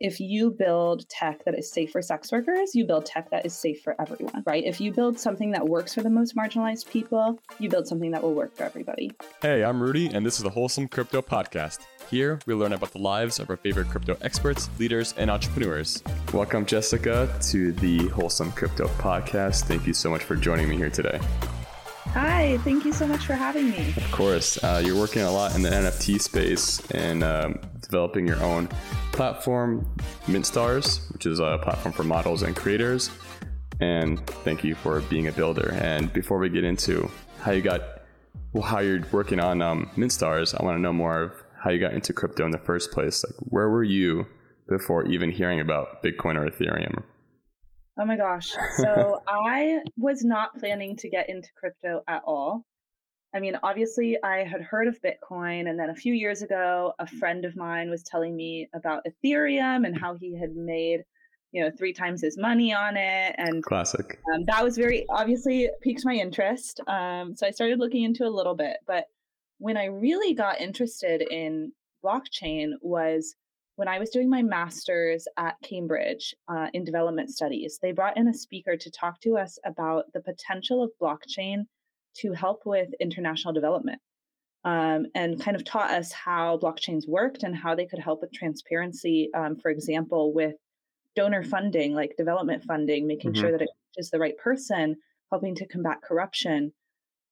if you build tech that is safe for sex workers, you build tech that is safe for everyone, right? If you build something that works for the most marginalized people, you build something that will work for everybody. Hey, I'm Rudy, and this is the Wholesome Crypto Podcast. Here, we learn about the lives of our favorite crypto experts, leaders, and entrepreneurs. Welcome, Jessica, to the Wholesome Crypto Podcast. Thank you so much for joining me here today. Hi, thank you so much for having me. Of course. Uh, you're working a lot in the NFT space and um, developing your own platform, MintStars, which is a platform for models and creators. And thank you for being a builder. And before we get into how you got, well, how you're working on um, MintStars, I want to know more of how you got into crypto in the first place. Like, where were you before even hearing about Bitcoin or Ethereum? Oh my gosh. So I was not planning to get into crypto at all. I mean, obviously, I had heard of Bitcoin, and then a few years ago, a friend of mine was telling me about Ethereum and how he had made, you know, three times his money on it. And classic. Um, that was very obviously piqued my interest. Um, so I started looking into a little bit. But when I really got interested in blockchain was when I was doing my master's at Cambridge uh, in development studies, they brought in a speaker to talk to us about the potential of blockchain to help with international development um, and kind of taught us how blockchains worked and how they could help with transparency, um, for example, with donor funding, like development funding, making mm-hmm. sure that it is the right person, helping to combat corruption.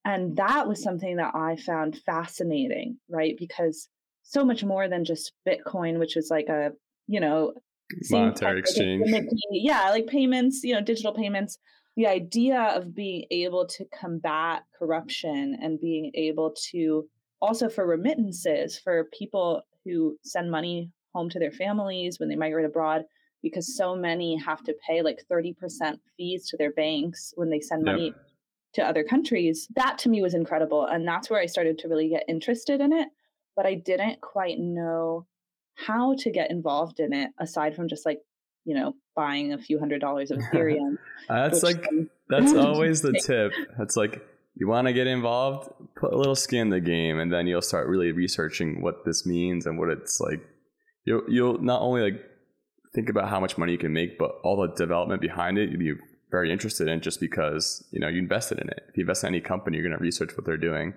And that was something that I found fascinating, right? Because so much more than just Bitcoin, which is like a, you know, monetary exchange. yeah, like payments, you know, digital payments. The idea of being able to combat corruption and being able to also for remittances for people who send money home to their families when they migrate abroad because so many have to pay like 30% fees to their banks when they send money yep. to other countries. That to me was incredible. And that's where I started to really get interested in it but I didn't quite know how to get involved in it aside from just like, you know, buying a few hundred dollars of Ethereum. that's like, that's always the tip. That's like, you want to get involved, put a little skin in the game, and then you'll start really researching what this means and what it's like. You'll, you'll not only like think about how much money you can make, but all the development behind it, you'll be very interested in just because, you know, you invested in it. If you invest in any company, you're going to research what they're doing.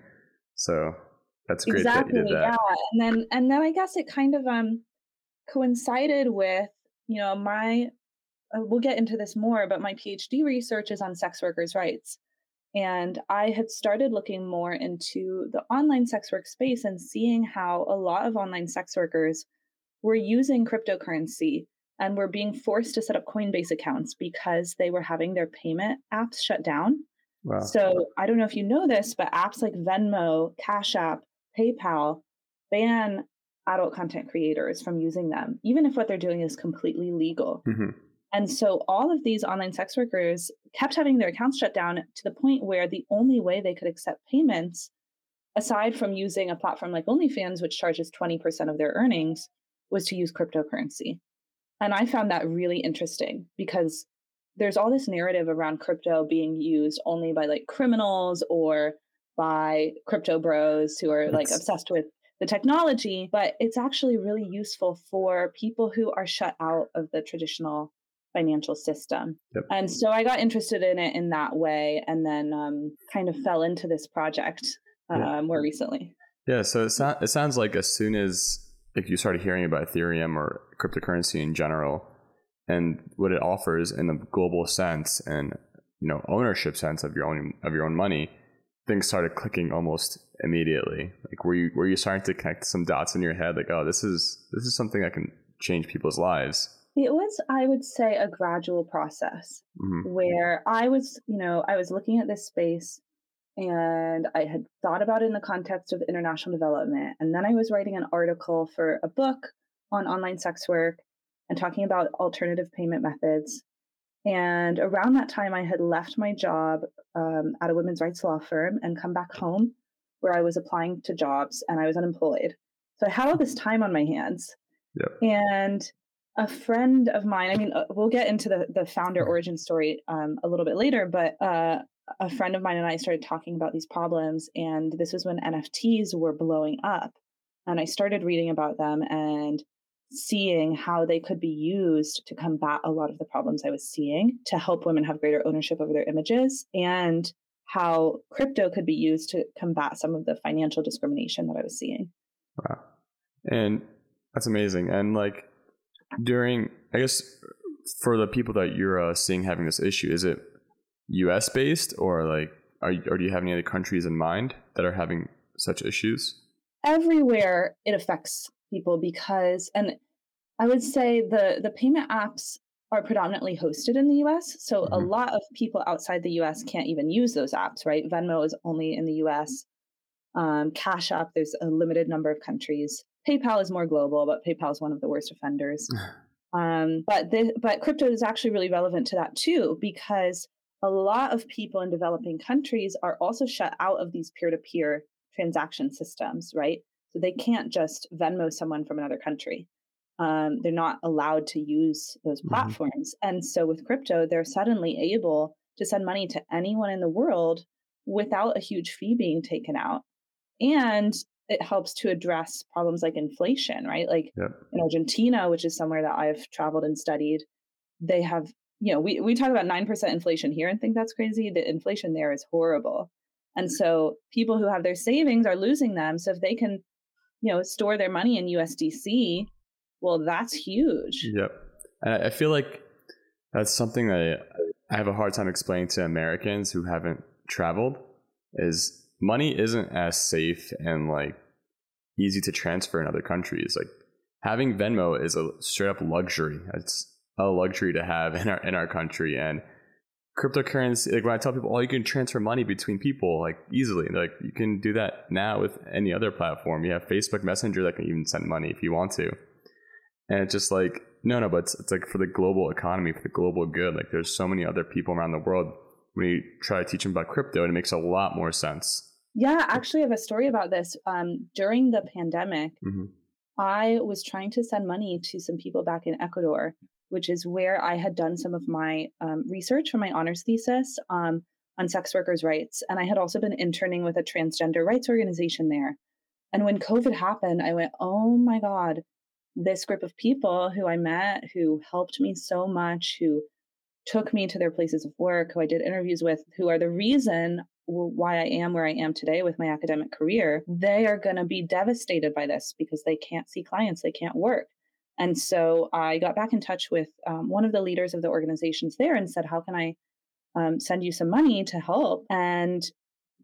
So that's great exactly, that that. Yeah. And then and then I guess it kind of um coincided with, you know, my uh, we'll get into this more, but my PhD research is on sex workers' rights. And I had started looking more into the online sex work space and seeing how a lot of online sex workers were using cryptocurrency and were being forced to set up Coinbase accounts because they were having their payment apps shut down. Wow. So I don't know if you know this, but apps like Venmo, Cash App, PayPal ban adult content creators from using them, even if what they're doing is completely legal. Mm-hmm. And so all of these online sex workers kept having their accounts shut down to the point where the only way they could accept payments, aside from using a platform like OnlyFans, which charges 20% of their earnings, was to use cryptocurrency. And I found that really interesting because there's all this narrative around crypto being used only by like criminals or by crypto bros who are like obsessed with the technology, but it's actually really useful for people who are shut out of the traditional financial system. Yep. And so I got interested in it in that way and then um, kind of fell into this project uh, yeah. more recently. Yeah, so it, so- it sounds like as soon as like you started hearing about Ethereum or cryptocurrency in general and what it offers in a global sense and you know ownership sense of your own of your own money, things started clicking almost immediately? Like were you were you starting to connect some dots in your head like, oh, this is this is something that can change people's lives? It was, I would say, a gradual process mm-hmm. where I was, you know, I was looking at this space and I had thought about it in the context of international development. And then I was writing an article for a book on online sex work and talking about alternative payment methods. And around that time, I had left my job um, at a women's rights law firm and come back home where I was applying to jobs and I was unemployed. So I had all this time on my hands. Yep. And a friend of mine, I mean, uh, we'll get into the, the founder origin story um, a little bit later, but uh, a friend of mine and I started talking about these problems. And this was when NFTs were blowing up. And I started reading about them and seeing how they could be used to combat a lot of the problems I was seeing to help women have greater ownership over their images and how crypto could be used to combat some of the financial discrimination that I was seeing. Wow. And that's amazing. And like during, I guess, for the people that you're uh, seeing having this issue, is it US based or like, are, or do you have any other countries in mind that are having such issues? Everywhere it affects people because, and I would say the the payment apps are predominantly hosted in the US. So mm-hmm. a lot of people outside the US can't even use those apps, right? Venmo is only in the US. Um, Cash App, there's a limited number of countries. PayPal is more global, but PayPal is one of the worst offenders. um, but the, but crypto is actually really relevant to that too, because a lot of people in developing countries are also shut out of these peer-to-peer transaction systems, right? So they can't just Venmo someone from another country. Um, they're not allowed to use those mm-hmm. platforms. Mm-hmm. And so with crypto, they're suddenly able to send money to anyone in the world without a huge fee being taken out. And it helps to address problems like inflation, right? Like yep. in Argentina, which is somewhere that I've traveled and studied, they have, you know, we, we talk about 9% inflation here and think that's crazy. The inflation there is horrible. And so people who have their savings are losing them. So if they can you know, store their money in USDC, well, that's huge. Yep. And I feel like that's something that I have a hard time explaining to Americans who haven't traveled is money isn't as safe and like easy to transfer in other countries. Like having Venmo is a straight up luxury. It's a luxury to have in our in our country and cryptocurrency like when i tell people oh you can transfer money between people like easily like you can do that now with any other platform. You have facebook messenger that can even send money if you want to. And it's just like no no but it's, it's like for the global economy for the global good like there's so many other people around the world. When you try to teach them about crypto and it makes a lot more sense. Yeah actually i have a story about this. Um, during the pandemic mm-hmm. i was trying to send money to some people back in ecuador which is where I had done some of my um, research for my honors thesis um, on sex workers' rights. And I had also been interning with a transgender rights organization there. And when COVID happened, I went, oh my God, this group of people who I met, who helped me so much, who took me to their places of work, who I did interviews with, who are the reason why I am where I am today with my academic career, they are going to be devastated by this because they can't see clients, they can't work. And so I got back in touch with um, one of the leaders of the organizations there and said, How can I um, send you some money to help? And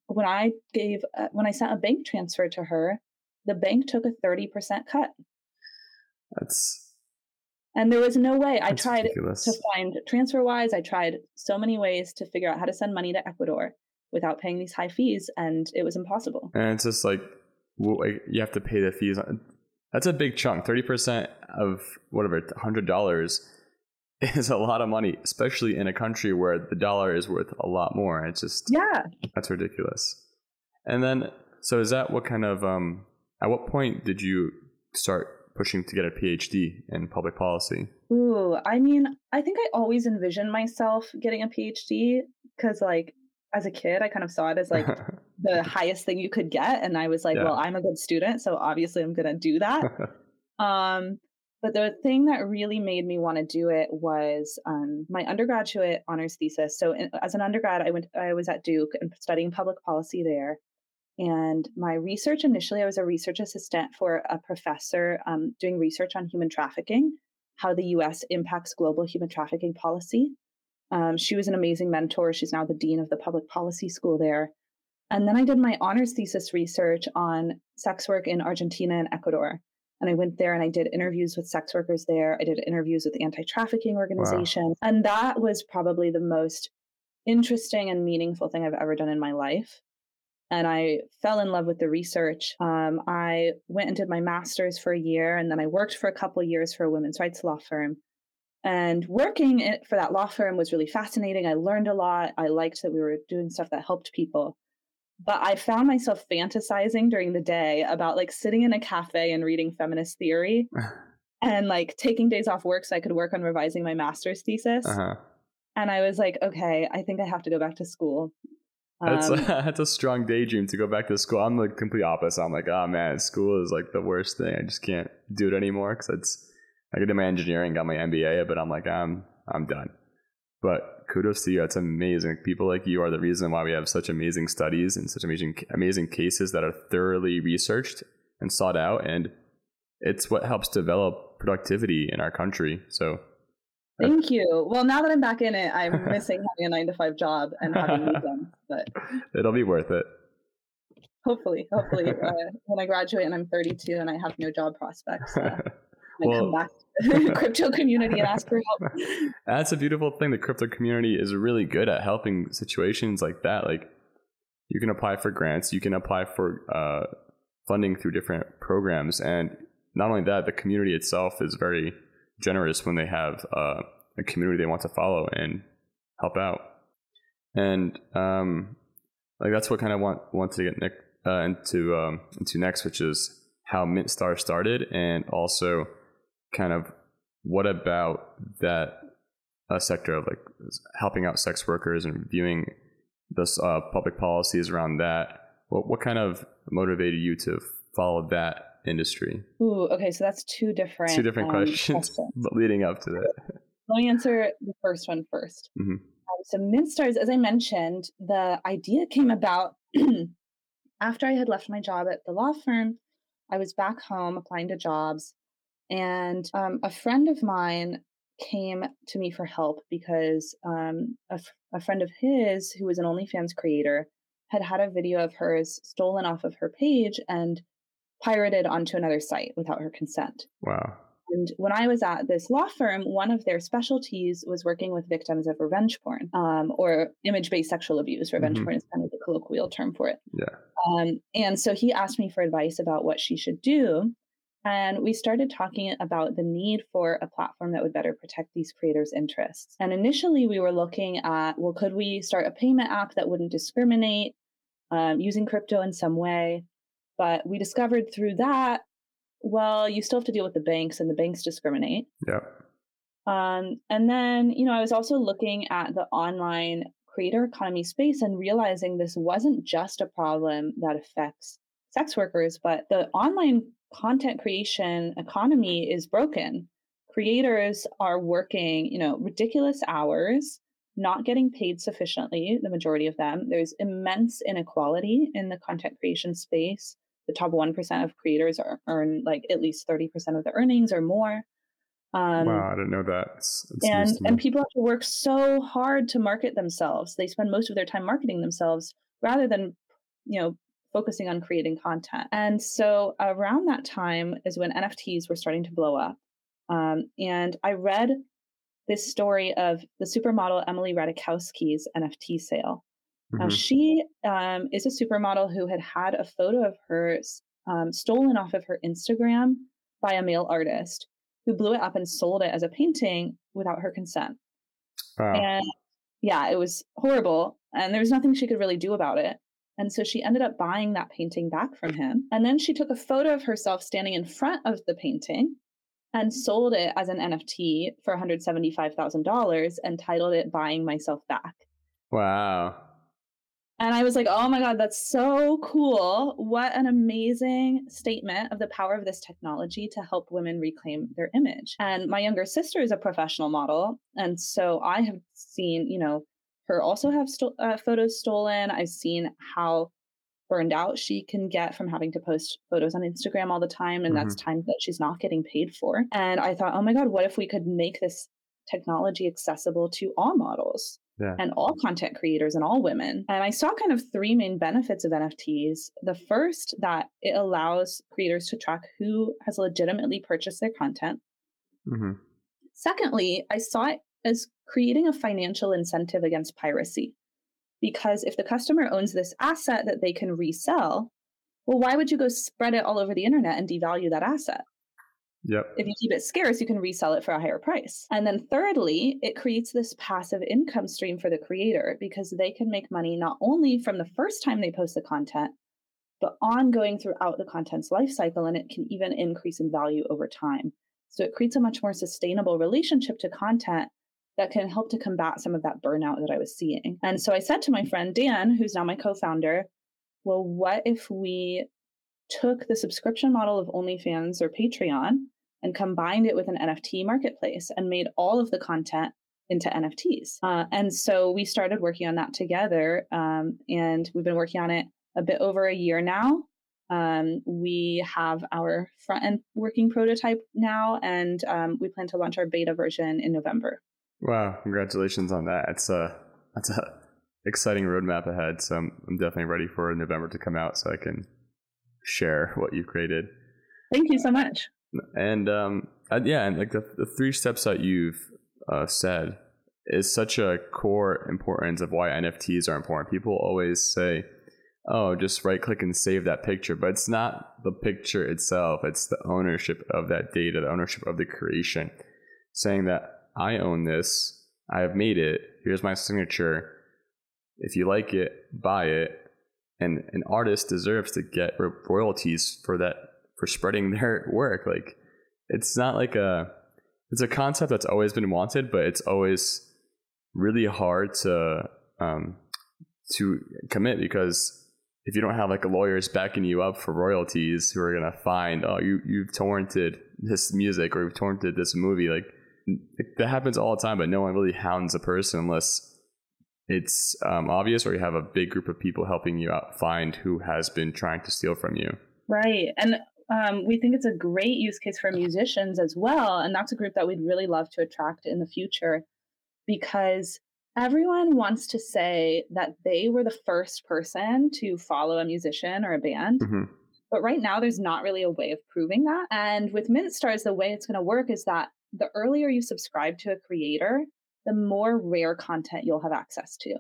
when I gave, uh, when I sent a bank transfer to her, the bank took a 30% cut. That's. And there was no way. I tried ridiculous. to find TransferWise. I tried so many ways to figure out how to send money to Ecuador without paying these high fees, and it was impossible. And it's just like, well, you have to pay the fees. That's a big chunk. 30% of whatever, $100 is a lot of money, especially in a country where the dollar is worth a lot more. It's just, yeah, that's ridiculous. And then, so is that what kind of, um, at what point did you start pushing to get a PhD in public policy? Ooh, I mean, I think I always envisioned myself getting a PhD because, like, as a kid, I kind of saw it as like the highest thing you could get. And I was like, yeah. well, I'm a good student. So obviously I'm going to do that. um, but the thing that really made me want to do it was um, my undergraduate honors thesis. So in, as an undergrad, I went, I was at Duke and studying public policy there. And my research initially, I was a research assistant for a professor um, doing research on human trafficking, how the US impacts global human trafficking policy. Um, she was an amazing mentor. She's now the dean of the public policy school there. And then I did my honors thesis research on sex work in Argentina and Ecuador. And I went there and I did interviews with sex workers there. I did interviews with the anti trafficking organizations. Wow. And that was probably the most interesting and meaningful thing I've ever done in my life. And I fell in love with the research. Um, I went and did my master's for a year, and then I worked for a couple of years for a women's rights law firm. And working for that law firm was really fascinating. I learned a lot. I liked that we were doing stuff that helped people. But I found myself fantasizing during the day about like sitting in a cafe and reading feminist theory and like taking days off work so I could work on revising my master's thesis. Uh-huh. And I was like, okay, I think I have to go back to school. That's, um, a, that's a strong daydream to go back to school. I'm the complete opposite. I'm like, oh man, school is like the worst thing. I just can't do it anymore because it's I did my engineering, got my MBA, but I'm like, I'm I'm done. But kudos to you. It's amazing. People like you are the reason why we have such amazing studies and such amazing amazing cases that are thoroughly researched and sought out, and it's what helps develop productivity in our country. So. Thank you. Well, now that I'm back in it, I'm missing having a nine to five job and having weekends, but it'll be worth it. Hopefully, hopefully, uh, when I graduate and I'm 32 and I have no job prospects, uh, well, come back to the crypto community and ask for help. That's a beautiful thing. The crypto community is really good at helping situations like that. Like you can apply for grants, you can apply for uh, funding through different programs, and not only that, the community itself is very generous when they have uh, a community they want to follow and help out. And um, like that's what kind of want want to get Nick uh, into um, into next, which is how MintStar started, and also kind of what about that uh, sector of like helping out sex workers and reviewing the uh, public policies around that. What what kind of motivated you to follow that industry? Ooh, okay, so that's two different two different um, questions, questions, but leading up to that. Let me answer the first one first. Mm-hmm. Um, so MintStars, as I mentioned, the idea came about after I had left my job at the law firm. I was back home applying to jobs, and um, a friend of mine came to me for help because um, a, f- a friend of his, who was an OnlyFans creator, had had a video of hers stolen off of her page and pirated onto another site without her consent. Wow. And when I was at this law firm, one of their specialties was working with victims of revenge porn um, or image based sexual abuse. Revenge mm-hmm. porn is kind of the colloquial term for it. Yeah. Um, and so he asked me for advice about what she should do. And we started talking about the need for a platform that would better protect these creators' interests. And initially, we were looking at well, could we start a payment app that wouldn't discriminate um, using crypto in some way? But we discovered through that, well, you still have to deal with the banks, and the banks discriminate. Yeah. Um, and then, you know, I was also looking at the online creator economy space and realizing this wasn't just a problem that affects sex workers, but the online content creation economy is broken. Creators are working, you know, ridiculous hours, not getting paid sufficiently, the majority of them. There's immense inequality in the content creation space. The top 1% of creators are, earn like at least 30% of the earnings or more. Um, wow, I didn't know that. It's, it's and and people have to work so hard to market themselves. They spend most of their time marketing themselves rather than, you know, focusing on creating content. And so around that time is when NFTs were starting to blow up. Um, and I read this story of the supermodel Emily Ratajkowski's NFT sale. Mm-hmm. Now, she um, is a supermodel who had had a photo of her um, stolen off of her Instagram by a male artist who blew it up and sold it as a painting without her consent. Wow. And yeah, it was horrible. And there was nothing she could really do about it. And so she ended up buying that painting back from him. And then she took a photo of herself standing in front of the painting and sold it as an NFT for $175,000 and titled it Buying Myself Back. Wow. And I was like, oh my God, that's so cool. What an amazing statement of the power of this technology to help women reclaim their image. And my younger sister is a professional model. And so I have seen, you know, her also have sto- uh, photos stolen. I've seen how burned out she can get from having to post photos on Instagram all the time. And mm-hmm. that's time that she's not getting paid for. And I thought, oh my God, what if we could make this technology accessible to all models? Yeah. and all content creators and all women. And I saw kind of three main benefits of NFTs. The first, that it allows creators to track who has legitimately purchased their content. Mm-hmm. Secondly, I saw it as creating a financial incentive against piracy. Because if the customer owns this asset that they can resell, well, why would you go spread it all over the internet and devalue that asset? Yep. If you keep it scarce, you can resell it for a higher price. And then thirdly, it creates this passive income stream for the creator because they can make money not only from the first time they post the content, but ongoing throughout the content's life cycle, and it can even increase in value over time. So it creates a much more sustainable relationship to content that can help to combat some of that burnout that I was seeing. And so I said to my friend Dan, who's now my co founder, well, what if we took the subscription model of OnlyFans or Patreon and combined it with an NFT marketplace and made all of the content into NFTs. Uh, and so we started working on that together. Um, and we've been working on it a bit over a year now. Um, we have our front end working prototype now, and um, we plan to launch our beta version in November. Wow! Congratulations on that. It's a that's a exciting roadmap ahead. So I'm, I'm definitely ready for November to come out, so I can share what you've created. Thank you so much. And um, yeah, and like the, the three steps that you've uh, said is such a core importance of why NFTs are important. People always say, "Oh, just right click and save that picture," but it's not the picture itself. It's the ownership of that data, the ownership of the creation. Saying that I own this, I have made it. Here's my signature. If you like it, buy it. And an artist deserves to get royalties for that for spreading their work. Like it's not like a it's a concept that's always been wanted, but it's always really hard to um, to commit because if you don't have like lawyers backing you up for royalties who are gonna find oh you you've torrented this music or you've torrented this movie like that happens all the time, but no one really hounds a person unless it's um, obvious or you have a big group of people helping you out find who has been trying to steal from you. Right. And um, we think it's a great use case for musicians as well. And that's a group that we'd really love to attract in the future because everyone wants to say that they were the first person to follow a musician or a band. Mm-hmm. But right now, there's not really a way of proving that. And with MintStars, the way it's going to work is that the earlier you subscribe to a creator, the more rare content you'll have access to.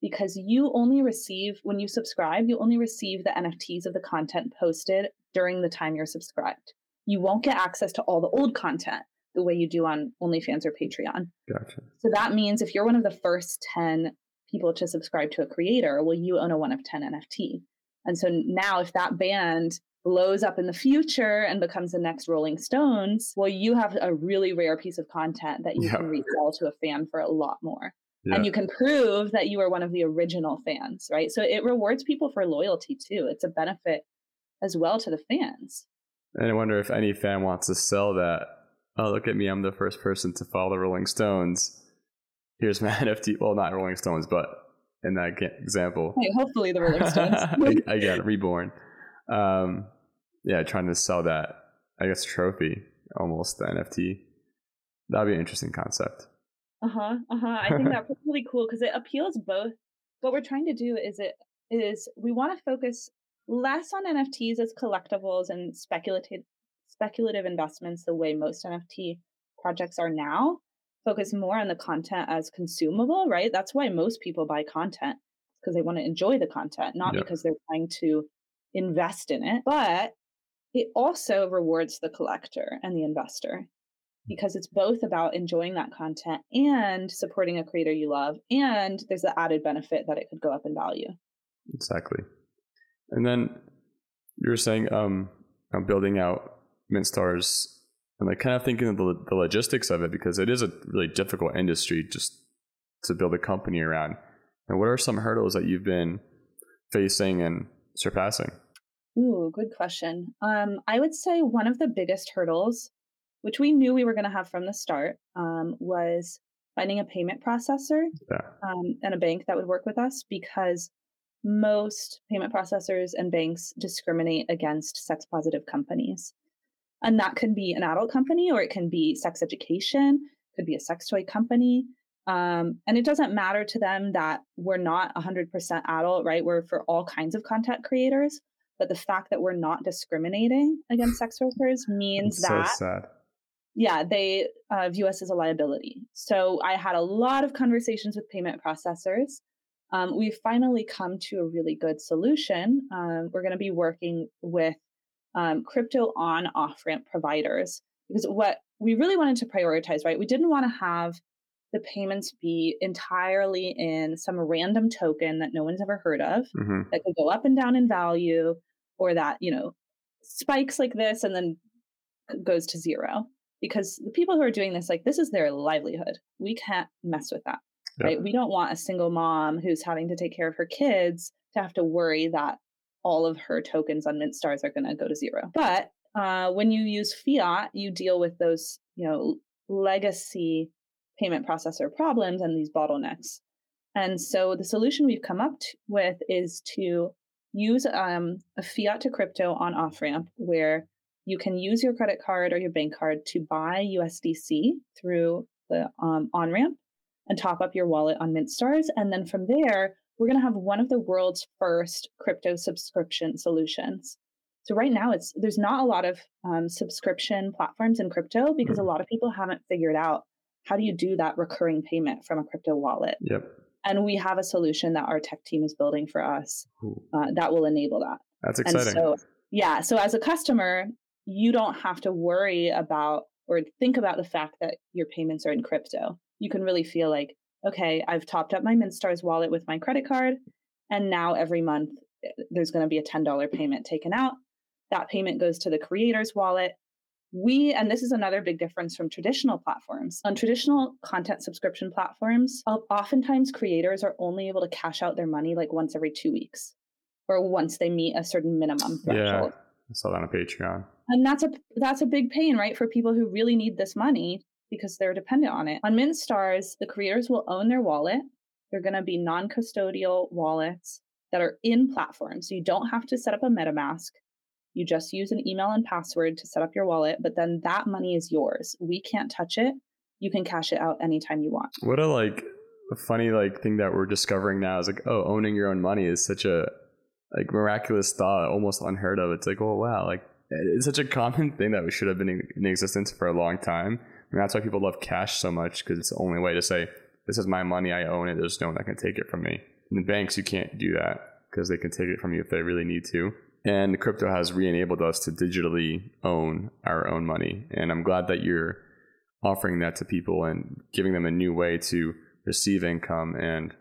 Because you only receive, when you subscribe, you only receive the NFTs of the content posted during the time you're subscribed. You won't get access to all the old content the way you do on OnlyFans or Patreon. Gotcha. So that means if you're one of the first 10 people to subscribe to a creator, well, you own a one of 10 NFT. And so now if that band blows up in the future and becomes the next Rolling Stones, well, you have a really rare piece of content that you yeah. can resell to a fan for a lot more. Yeah. And you can prove that you are one of the original fans, right? So it rewards people for loyalty too. It's a benefit as well to the fans. And I wonder if any fan wants to sell that. Oh, look at me. I'm the first person to follow the Rolling Stones. Here's my NFT. Well, not Rolling Stones, but in that example. Hey, hopefully the Rolling Stones. I, I got it, reborn. Um, yeah, trying to sell that, I guess, trophy, almost the NFT. That'd be an interesting concept. Uh huh. Uh huh. I think that's really cool because it appeals both. What we're trying to do is it is we want to focus less on NFTs as collectibles and speculative speculative investments the way most NFT projects are now. Focus more on the content as consumable, right? That's why most people buy content because they want to enjoy the content, not yep. because they're trying to invest in it. But it also rewards the collector and the investor because it's both about enjoying that content and supporting a creator you love. And there's the added benefit that it could go up in value. Exactly. And then you were saying um, I'm building out MintStars and like kind of thinking of the, the logistics of it because it is a really difficult industry just to build a company around. And what are some hurdles that you've been facing and surpassing? Ooh, good question. Um, I would say one of the biggest hurdles, which we knew we were going to have from the start, um, was finding a payment processor yeah. um, and a bank that would work with us because most payment processors and banks discriminate against sex positive companies. And that can be an adult company or it can be sex education, could be a sex toy company. Um, and it doesn't matter to them that we're not 100% adult, right? We're for all kinds of content creators. But the fact that we're not discriminating against sex workers means that. So sad. Yeah, they uh, view us as a liability. So I had a lot of conversations with payment processors um, we've finally come to a really good solution. Um, we're going to be working with um, crypto on off ramp providers because what we really wanted to prioritize, right? We didn't want to have the payments be entirely in some random token that no one's ever heard of mm-hmm. that could go up and down in value or that, you know, spikes like this and then goes to zero because the people who are doing this like this is their livelihood we can't mess with that right? We don't want a single mom who's having to take care of her kids to have to worry that all of her tokens on MintStars are going to go to zero. But uh, when you use fiat, you deal with those, you know, legacy payment processor problems and these bottlenecks. And so the solution we've come up t- with is to use um, a fiat to crypto on off ramp where you can use your credit card or your bank card to buy USDC through the um, on ramp and top up your wallet on MintStars. And then from there, we're going to have one of the world's first crypto subscription solutions. So right now, it's there's not a lot of um, subscription platforms in crypto because mm. a lot of people haven't figured out how do you do that recurring payment from a crypto wallet. Yep. And we have a solution that our tech team is building for us uh, that will enable that. That's exciting. And so, yeah. So as a customer, you don't have to worry about or think about the fact that your payments are in crypto. You can really feel like, okay, I've topped up my MintStars wallet with my credit card, and now every month eh, there's going to be a $10 payment taken out. That payment goes to the creator's wallet. We, and this is another big difference from traditional platforms. On traditional content subscription platforms, uh, oftentimes creators are only able to cash out their money like once every two weeks or once they meet a certain minimum threshold. Yeah, I saw that on Patreon. And that's a that's a big pain, right, for people who really need this money because they're dependent on it. On MintStars, the creators will own their wallet. They're going to be non-custodial wallets that are in platform. So you don't have to set up a MetaMask. You just use an email and password to set up your wallet, but then that money is yours. We can't touch it. You can cash it out anytime you want. What a like a funny like thing that we're discovering now is like, oh, owning your own money is such a like miraculous thought, almost unheard of. It's like, oh wow, like it's such a common thing that we should have been in existence for a long time. Mean, that's why people love cash so much because it's the only way to say, this is my money, I own it. There's no one that can take it from me. In the banks, you can't do that because they can take it from you if they really need to. And crypto has re enabled us to digitally own our own money. And I'm glad that you're offering that to people and giving them a new way to receive income and,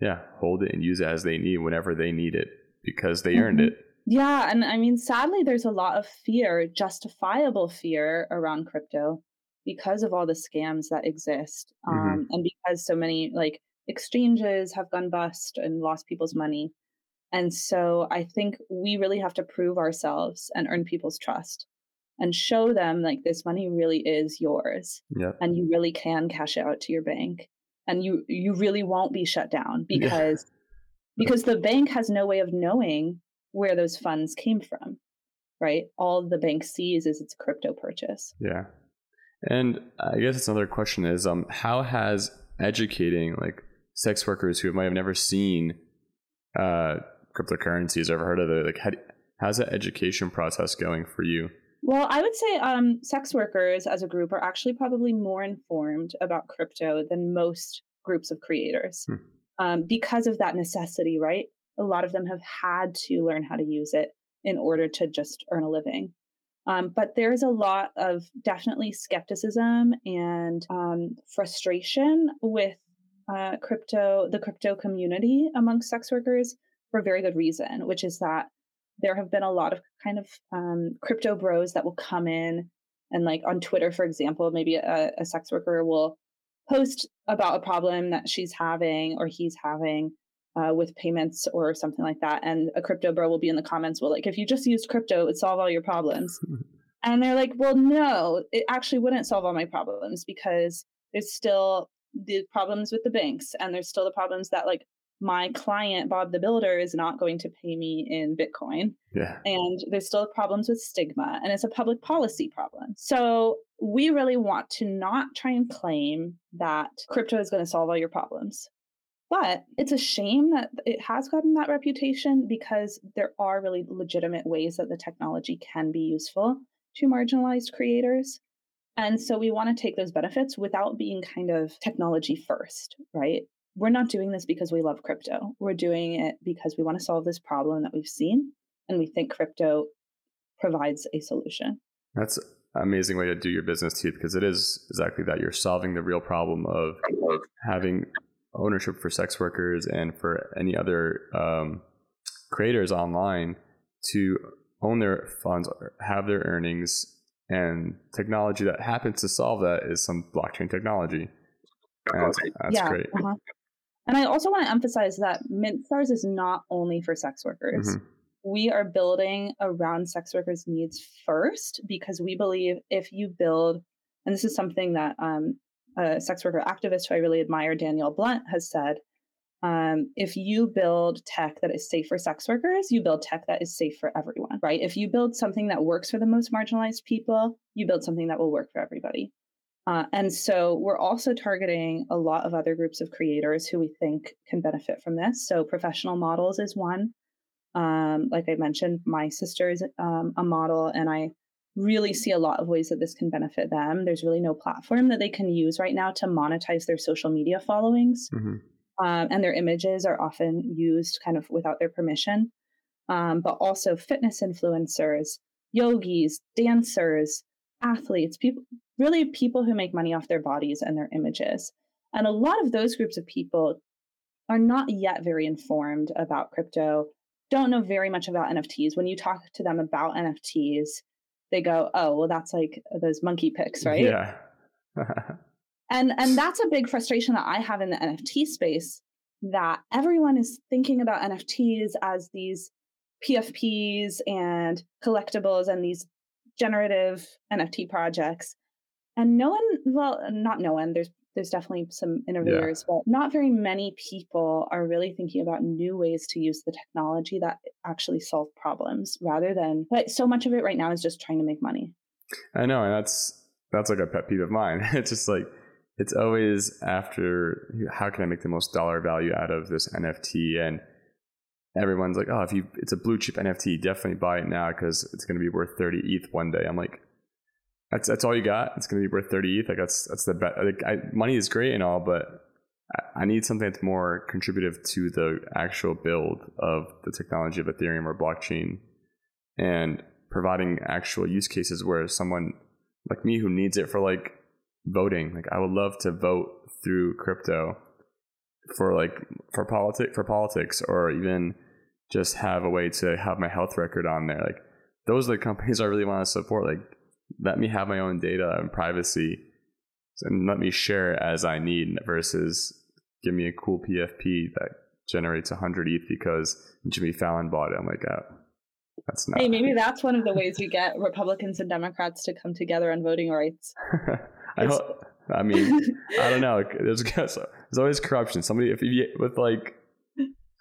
yeah, hold it and use it as they need whenever they need it because they mm-hmm. earned it. Yeah. And I mean, sadly, there's a lot of fear, justifiable fear around crypto because of all the scams that exist. Mm-hmm. Um, and because so many like exchanges have gone bust and lost people's money. And so I think we really have to prove ourselves and earn people's trust and show them like this money really is yours yep. and you really can cash it out to your bank and you you really won't be shut down because yeah. because the bank has no way of knowing where those funds came from right all the bank sees is its crypto purchase yeah and i guess another question is um how has educating like sex workers who might have never seen uh cryptocurrencies ever heard of it like how, how's that education process going for you well i would say um sex workers as a group are actually probably more informed about crypto than most groups of creators hmm. um, because of that necessity right a lot of them have had to learn how to use it in order to just earn a living. Um, but there's a lot of definitely skepticism and um, frustration with uh, crypto, the crypto community among sex workers for a very good reason, which is that there have been a lot of kind of um, crypto bros that will come in and like on Twitter, for example, maybe a, a sex worker will post about a problem that she's having or he's having uh, with payments or something like that. And a crypto bro will be in the comments, well, like, if you just used crypto, it would solve all your problems. and they're like, well, no, it actually wouldn't solve all my problems because there's still the problems with the banks and there's still the problems that like my client bob the builder is not going to pay me in bitcoin yeah. and there's still problems with stigma and it's a public policy problem so we really want to not try and claim that crypto is going to solve all your problems but it's a shame that it has gotten that reputation because there are really legitimate ways that the technology can be useful to marginalized creators. And so we want to take those benefits without being kind of technology first, right? We're not doing this because we love crypto. We're doing it because we want to solve this problem that we've seen and we think crypto provides a solution. That's an amazing way to do your business too, because it is exactly that. You're solving the real problem of having ownership for sex workers and for any other um, creators online to own their funds, have their earnings, and technology that happens to solve that is some blockchain technology. And that's, that's yeah, great. Uh-huh. And I also want to emphasize that MintStars is not only for sex workers. Mm-hmm. we are building around sex workers' needs first because we believe if you build, and this is something that um, a sex worker activist who I really admire, Danielle Blunt, has said. Um, if you build tech that is safe for sex workers, you build tech that is safe for everyone, right? If you build something that works for the most marginalized people, you build something that will work for everybody. Uh, and so we're also targeting a lot of other groups of creators who we think can benefit from this. So professional models is one. Um, like I mentioned, my sister is um, a model, and I really see a lot of ways that this can benefit them. There's really no platform that they can use right now to monetize their social media followings. Mm-hmm. Um, and their images are often used kind of without their permission. Um, but also fitness influencers, yogis, dancers, athletes, people, really people who make money off their bodies and their images. And a lot of those groups of people are not yet very informed about crypto, don't know very much about NFTs. When you talk to them about NFTs, they go, "Oh, well, that's like those monkey pics, right?" Yeah. and and that's a big frustration that I have in the NFT space. That everyone is thinking about NFTs as these PFPs and collectibles and these generative NFT projects, and no one, well, not no one. There's there's definitely some innovators, yeah. but not very many people are really thinking about new ways to use the technology that actually solve problems rather than but so much of it right now is just trying to make money. I know, and that's that's like a pet peeve of mine. It's just like it's always after how can I make the most dollar value out of this NFT and everyone's like, oh, if you it's a blue chip NFT, definitely buy it now because it's going to be worth 30 ETH one day. I'm like, that's that's all you got. It's going to be worth thirty ETH. Like that's that's the bet. Like I, money is great and all, but I, I need something that's more contributive to the actual build of the technology of Ethereum or blockchain, and providing actual use cases where someone like me who needs it for like voting, like I would love to vote through crypto for like for politic for politics or even just have a way to have my health record on there. Like those are the companies I really want to support. Like let me have my own data and privacy and let me share it as I need versus give me a cool PFP that generates 100 ETH because Jimmy Fallon bought it. I'm like, oh, that's not. Hey, maybe that's one of the ways we get Republicans and Democrats to come together on voting rights. I hope. I mean, I don't know. There's, there's always corruption. Somebody, if you with like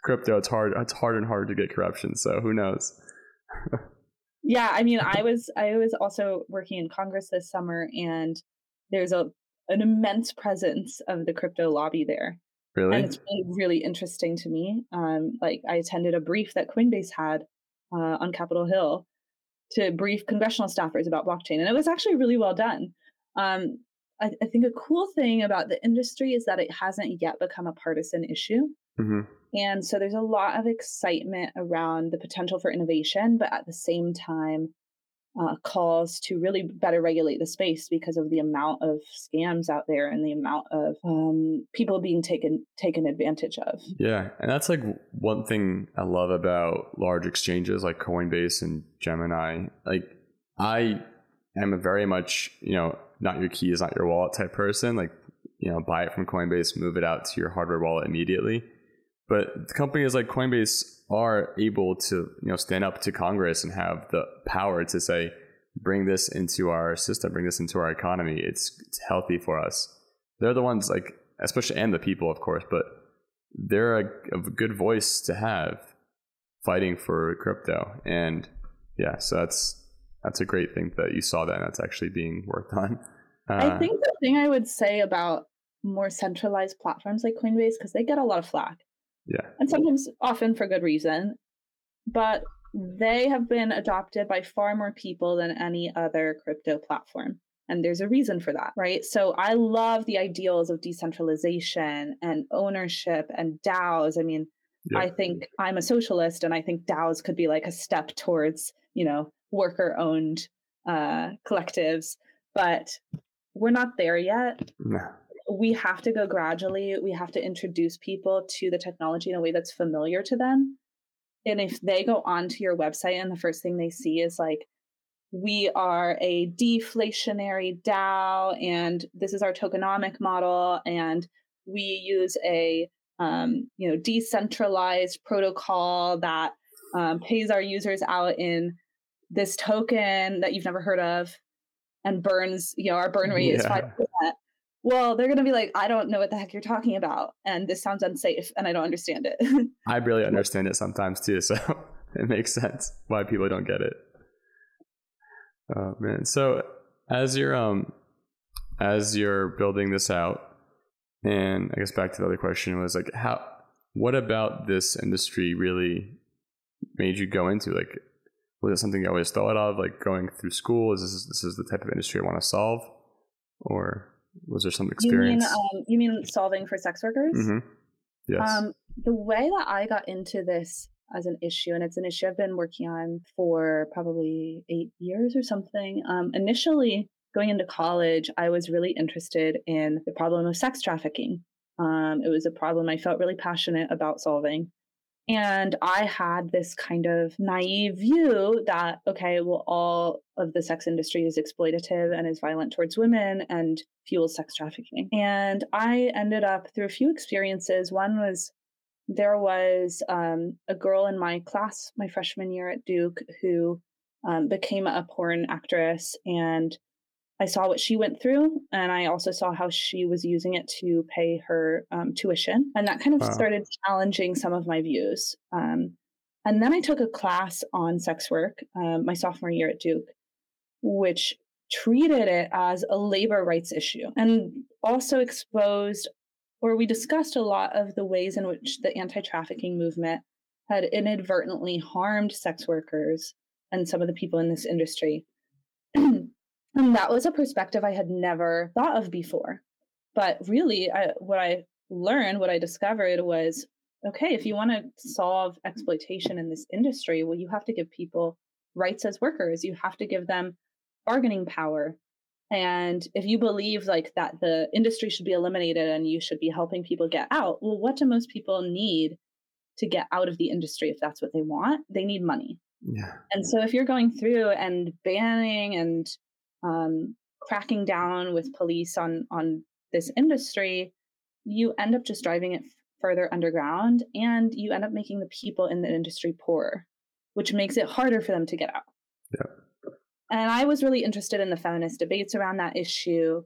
crypto, it's hard. It's hard and hard to get corruption. So who knows? Yeah, I mean, I was I was also working in Congress this summer, and there's a an immense presence of the crypto lobby there. Really, and it's really really interesting to me. Um, like I attended a brief that Coinbase had uh, on Capitol Hill to brief congressional staffers about blockchain, and it was actually really well done. Um, I, I think a cool thing about the industry is that it hasn't yet become a partisan issue. Mm-hmm. And so there's a lot of excitement around the potential for innovation, but at the same time, uh, calls to really better regulate the space because of the amount of scams out there and the amount of um, people being taken taken advantage of. Yeah, and that's like one thing I love about large exchanges like Coinbase and Gemini. Like I am a very much you know not your key is not your wallet type person. Like you know buy it from Coinbase, move it out to your hardware wallet immediately. But companies like Coinbase are able to, you know, stand up to Congress and have the power to say, bring this into our system, bring this into our economy. It's it's healthy for us. They're the ones like, especially and the people, of course, but they're a, a good voice to have fighting for crypto. And yeah, so that's that's a great thing that you saw that and that's actually being worked on. Uh, I think the thing I would say about more centralized platforms like Coinbase, because they get a lot of flack, yeah. And sometimes, often for good reason. But they have been adopted by far more people than any other crypto platform. And there's a reason for that, right? So I love the ideals of decentralization and ownership and DAOs. I mean, yeah. I think I'm a socialist and I think DAOs could be like a step towards, you know, worker owned uh, collectives, but we're not there yet. No we have to go gradually. We have to introduce people to the technology in a way that's familiar to them. And if they go onto your website and the first thing they see is like, we are a deflationary DAO, and this is our tokenomic model, and we use a um, you know decentralized protocol that um, pays our users out in this token that you've never heard of and burns, you know, our burn rate yeah. is 5%. Well, they're going to be like, I don't know what the heck you're talking about. And this sounds unsafe and I don't understand it. I really understand it sometimes too. So it makes sense why people don't get it. Oh man. So as you're, um, as you're building this out, and I guess back to the other question was like, how, what about this industry really made you go into? Like, was it something you always thought of, like going through school? Is this this is the type of industry I want to solve, or was there some experience? You mean, um, you mean solving for sex workers? Mm-hmm. Yes. Um, the way that I got into this as an issue, and it's an issue I've been working on for probably eight years or something. Um, initially, going into college, I was really interested in the problem of sex trafficking. Um, it was a problem I felt really passionate about solving. And I had this kind of naive view that, okay, well, all of the sex industry is exploitative and is violent towards women and fuels sex trafficking. And I ended up through a few experiences. One was there was um, a girl in my class, my freshman year at Duke, who um, became a porn actress and I saw what she went through, and I also saw how she was using it to pay her um, tuition. And that kind of wow. started challenging some of my views. Um, and then I took a class on sex work um, my sophomore year at Duke, which treated it as a labor rights issue and also exposed, or we discussed a lot of the ways in which the anti trafficking movement had inadvertently harmed sex workers and some of the people in this industry. And that was a perspective I had never thought of before. But really, I, what I learned, what I discovered was okay, if you want to solve exploitation in this industry, well, you have to give people rights as workers, you have to give them bargaining power. And if you believe like that the industry should be eliminated and you should be helping people get out, well, what do most people need to get out of the industry if that's what they want? They need money. Yeah. And so if you're going through and banning and um, cracking down with police on on this industry, you end up just driving it further underground, and you end up making the people in the industry poorer, which makes it harder for them to get out. Yeah. And I was really interested in the feminist debates around that issue.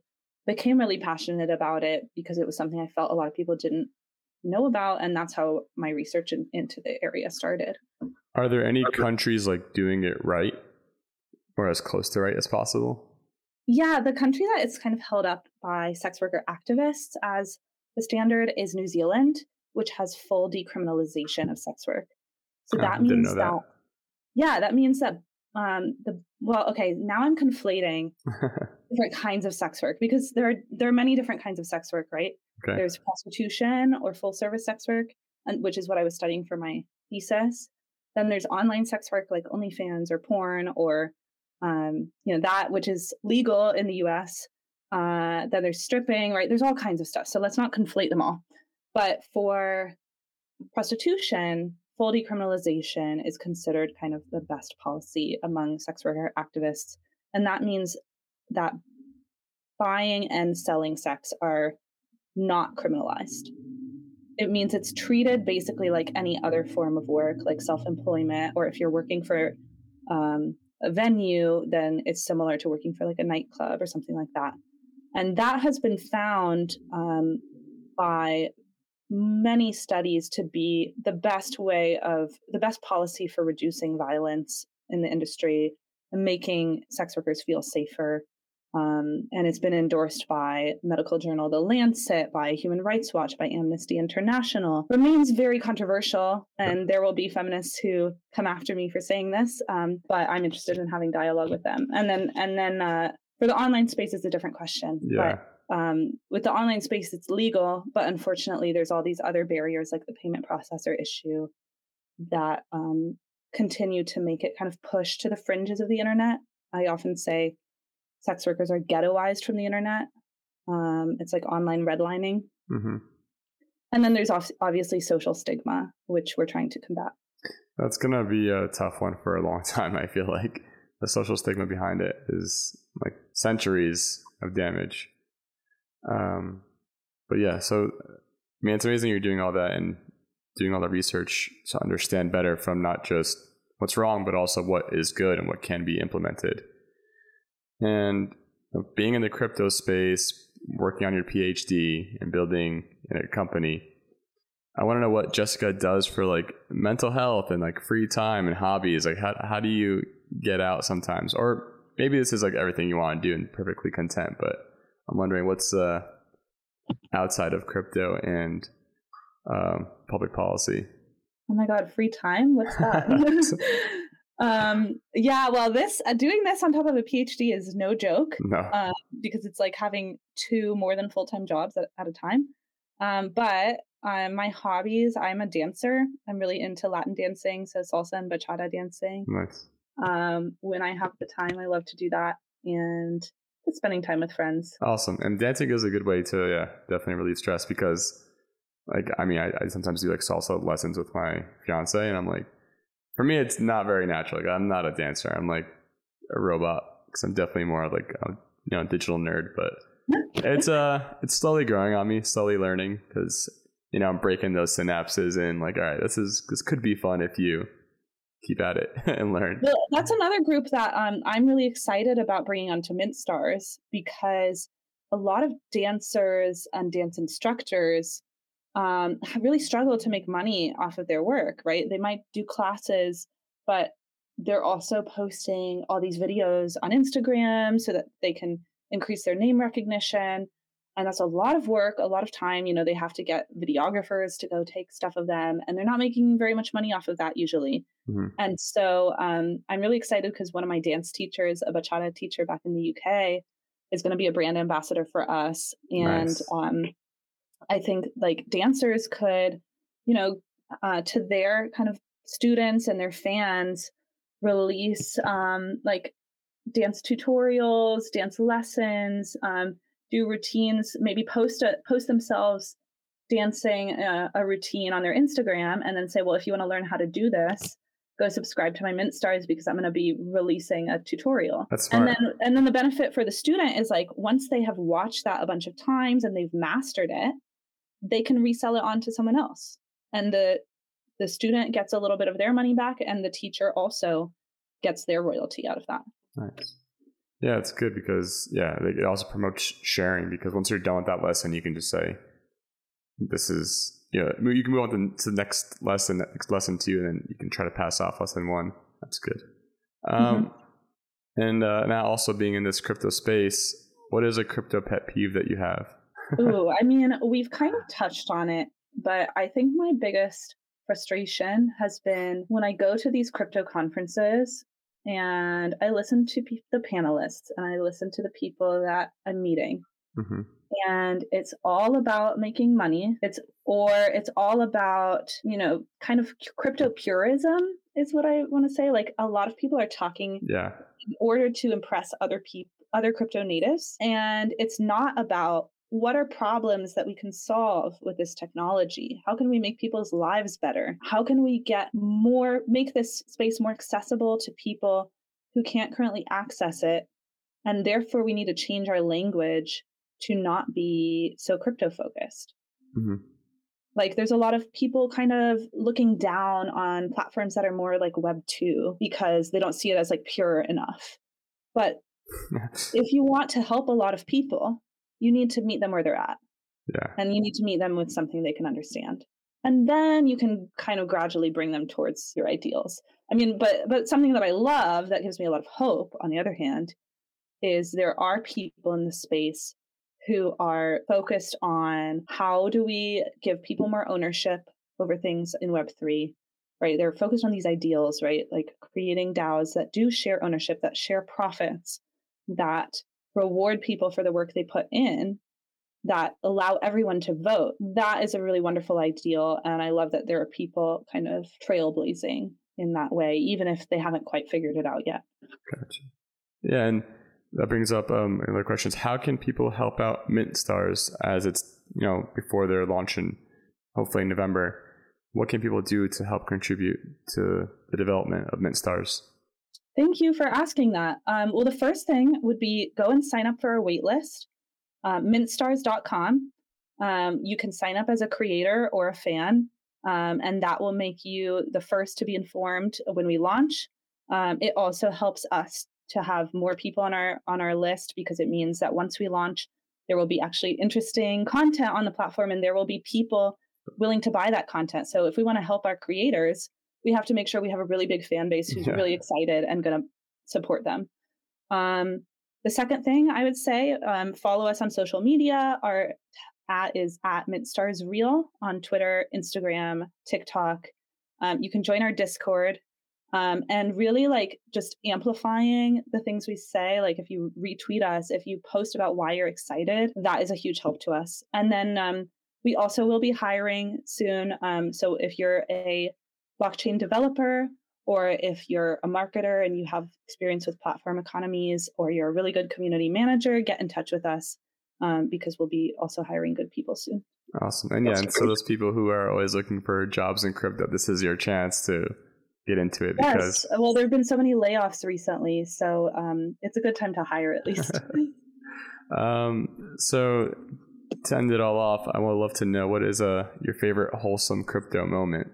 Became really passionate about it because it was something I felt a lot of people didn't know about, and that's how my research in, into the area started. Are there any countries like doing it right or as close to right as possible? Yeah, the country that is kind of held up by sex worker activists as the standard is New Zealand, which has full decriminalization of sex work. So oh, that means that. that. yeah, that means that um the well, okay, now I'm conflating different kinds of sex work because there are there are many different kinds of sex work, right? Okay. There's prostitution or full service sex work, and which is what I was studying for my thesis. Then there's online sex work like OnlyFans or porn or um, you know, that which is legal in the US. Uh, then there's stripping, right? There's all kinds of stuff. So let's not conflate them all. But for prostitution, full decriminalization is considered kind of the best policy among sex worker activists. And that means that buying and selling sex are not criminalized. It means it's treated basically like any other form of work, like self employment, or if you're working for um, a venue, then it's similar to working for like a nightclub or something like that. And that has been found um, by many studies to be the best way of the best policy for reducing violence in the industry and making sex workers feel safer um, and it's been endorsed by medical journal The Lancet, by Human Rights Watch, by Amnesty International. Remains very controversial, and there will be feminists who come after me for saying this. Um, but I'm interested in having dialogue with them. And then, and then uh, for the online space, it's a different question. Yeah. But, um, with the online space, it's legal, but unfortunately, there's all these other barriers like the payment processor issue that um, continue to make it kind of push to the fringes of the internet. I often say sex workers are ghettoized from the internet. Um, it's like online redlining. Mm-hmm. And then there's obviously social stigma, which we're trying to combat. That's going to be a tough one for a long time, I feel like. The social stigma behind it is like centuries of damage. Um, but yeah, so I mean, it's amazing you're doing all that. And doing all the research to understand better from not just what's wrong, but also what is good and what can be implemented. And being in the crypto space, working on your PhD and building in a company, I want to know what Jessica does for like mental health and like free time and hobbies. Like, how, how do you get out sometimes? Or maybe this is like everything you want to do and perfectly content, but I'm wondering what's uh, outside of crypto and um, public policy. Oh my God, free time? What's that? um, yeah, well, this uh, doing this on top of a PhD is no joke. No. Uh, because it's like having two more than full time jobs at, at, a time. Um, but um, my hobbies, I'm a dancer. I'm really into Latin dancing, so salsa and bachata dancing. Nice. Um, when I have the time, I love to do that and spending time with friends. Awesome. And dancing is a good way to, yeah, definitely relieve stress because, like, I mean, I, I sometimes do like salsa lessons with my fiance, and I'm like, for me, it's not very natural. Like, I'm not a dancer. I'm like a robot because I'm definitely more like a you know digital nerd. But it's uh, it's slowly growing on me, slowly learning because you know I'm breaking those synapses and like, all right, this is this could be fun if you keep at it and learn. Well, that's another group that um, I'm really excited about bringing onto MintStars because a lot of dancers and dance instructors um, really struggle to make money off of their work, right? They might do classes, but they're also posting all these videos on Instagram so that they can increase their name recognition and that's a lot of work a lot of time you know they have to get videographers to go take stuff of them and they're not making very much money off of that usually mm-hmm. and so um, i'm really excited because one of my dance teachers a bachata teacher back in the uk is going to be a brand ambassador for us and nice. um, i think like dancers could you know uh, to their kind of students and their fans release um, like dance tutorials dance lessons um, do routines, maybe post a, post themselves dancing a, a routine on their Instagram, and then say, well, if you want to learn how to do this, go subscribe to my MintStars because I'm going to be releasing a tutorial. That's smart. And then and then the benefit for the student is like once they have watched that a bunch of times and they've mastered it, they can resell it on to someone else. And the the student gets a little bit of their money back and the teacher also gets their royalty out of that. Nice. Yeah, it's good because yeah, it also promotes sharing because once you're done with that lesson, you can just say, "This is yeah." You can move on to the next lesson, next lesson two, and then you can try to pass off lesson one. That's good. Um, mm-hmm. And uh, now also being in this crypto space, what is a crypto pet peeve that you have? Ooh, I mean, we've kind of touched on it, but I think my biggest frustration has been when I go to these crypto conferences and I listen to pe- the panelists and I listen to the people that I'm meeting. Mm-hmm. And it's all about making money. It's or it's all about, you know, kind of crypto purism is what I want to say. Like a lot of people are talking yeah. in order to impress other people, other crypto natives. And it's not about what are problems that we can solve with this technology? How can we make people's lives better? How can we get more, make this space more accessible to people who can't currently access it? And therefore, we need to change our language to not be so crypto focused. Mm-hmm. Like, there's a lot of people kind of looking down on platforms that are more like Web 2 because they don't see it as like pure enough. But if you want to help a lot of people, you need to meet them where they're at. Yeah. And you need to meet them with something they can understand. And then you can kind of gradually bring them towards your ideals. I mean, but but something that I love that gives me a lot of hope on the other hand is there are people in the space who are focused on how do we give people more ownership over things in web3 right they're focused on these ideals right like creating DAOs that do share ownership that share profits that reward people for the work they put in that allow everyone to vote. That is a really wonderful ideal. And I love that there are people kind of trailblazing in that way, even if they haven't quite figured it out yet. Gotcha. Yeah. And that brings up um, another questions. How can people help out MintStars as it's, you know, before their launch in hopefully in November? What can people do to help contribute to the development of MintStars? Thank you for asking that. Um, well, the first thing would be go and sign up for our waitlist, uh, mintstars.com. Um, you can sign up as a creator or a fan. Um, and that will make you the first to be informed when we launch. Um, it also helps us to have more people on our on our list because it means that once we launch, there will be actually interesting content on the platform, and there will be people willing to buy that content. So if we want to help our creators, we have to make sure we have a really big fan base who's yeah. really excited and going to support them. Um, the second thing I would say, um, follow us on social media. Our at is at Mintstars Real on Twitter, Instagram, TikTok. Um, you can join our Discord um, and really like just amplifying the things we say. Like if you retweet us, if you post about why you're excited, that is a huge help to us. And then um, we also will be hiring soon. Um, so if you're a blockchain developer or if you're a marketer and you have experience with platform economies or you're a really good community manager, get in touch with us um, because we'll be also hiring good people soon. Awesome. And yeah, and so those people who are always looking for jobs in crypto, this is your chance to get into it because yes. well there have been so many layoffs recently so um, it's a good time to hire at least um, so to end it all off i would love to know what is uh, your favorite wholesome crypto moment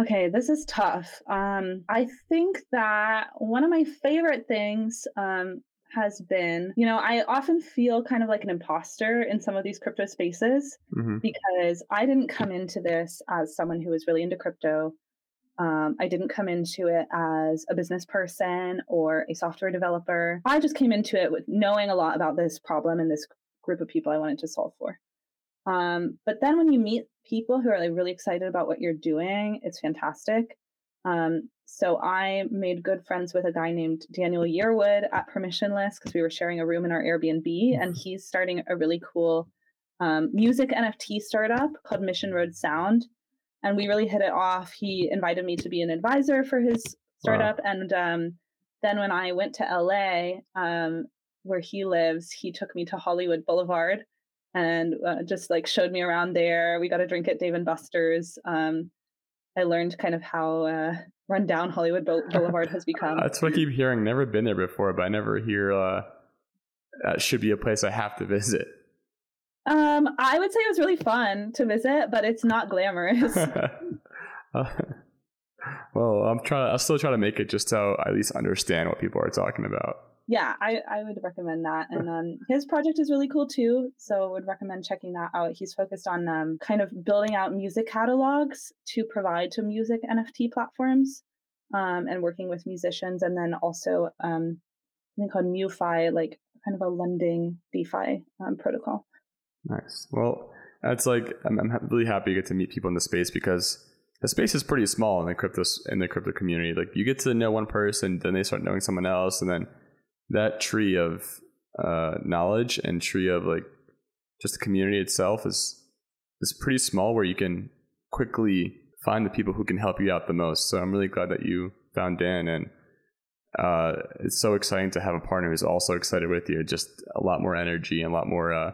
okay this is tough um, i think that one of my favorite things um, has been, you know, I often feel kind of like an imposter in some of these crypto spaces mm-hmm. because I didn't come into this as someone who was really into crypto. Um, I didn't come into it as a business person or a software developer. I just came into it with knowing a lot about this problem and this group of people I wanted to solve for. Um, but then when you meet people who are like really excited about what you're doing, it's fantastic. Um, so I made good friends with a guy named Daniel Yearwood at Permissionless because we were sharing a room in our Airbnb, and mm-hmm. he's starting a really cool um, music NFT startup called Mission Road Sound and we really hit it off. He invited me to be an advisor for his startup, wow. and um, then when I went to LA, um, where he lives, he took me to Hollywood Boulevard and uh, just like showed me around there. We got a drink at Dave and Buster's. Um, I learned kind of how uh, run down Hollywood Boulevard has become. That's what I keep hearing. Never been there before, but I never hear uh, that should be a place I have to visit. Um, I would say it was really fun to visit, but it's not glamorous. uh, well, I'm trying. I'll still try to make it just so I at least understand what people are talking about. Yeah, I, I would recommend that. And um, his project is really cool too. So would recommend checking that out. He's focused on um, kind of building out music catalogs to provide to music NFT platforms um, and working with musicians. And then also um, something called MuFi, like kind of a lending DeFi um, protocol. Nice. Well, that's like I'm, I'm really happy to get to meet people in the space because the space is pretty small in the crypto in the crypto community. Like you get to know one person, then they start knowing someone else, and then that tree of uh, knowledge and tree of like just the community itself is is pretty small where you can quickly find the people who can help you out the most. So I'm really glad that you found Dan and uh, it's so exciting to have a partner who's also excited with you. Just a lot more energy and a lot more uh,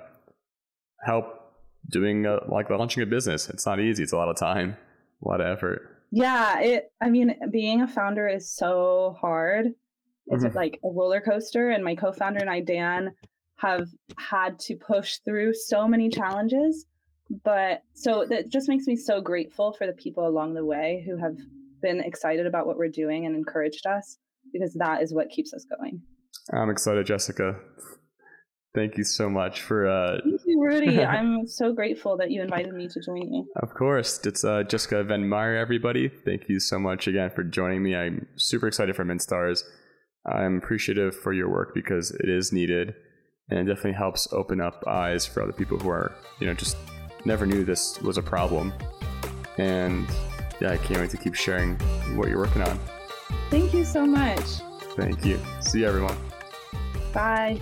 help doing a, like launching a business. It's not easy. It's a lot of time, a lot of effort. Yeah, it. I mean, being a founder is so hard. It's mm-hmm. like a roller coaster, and my co-founder and I, Dan, have had to push through so many challenges. But so that just makes me so grateful for the people along the way who have been excited about what we're doing and encouraged us because that is what keeps us going. I'm excited, Jessica. Thank you so much for. Uh... Thank you, Rudy. I'm so grateful that you invited me to join you. Of course. It's uh, Jessica Van Meir, everybody. Thank you so much again for joining me. I'm super excited for MintStars. I'm appreciative for your work because it is needed and it definitely helps open up eyes for other people who are, you know, just never knew this was a problem. And yeah, I can't wait to keep sharing what you're working on. Thank you so much. Thank you. See you, everyone. Bye.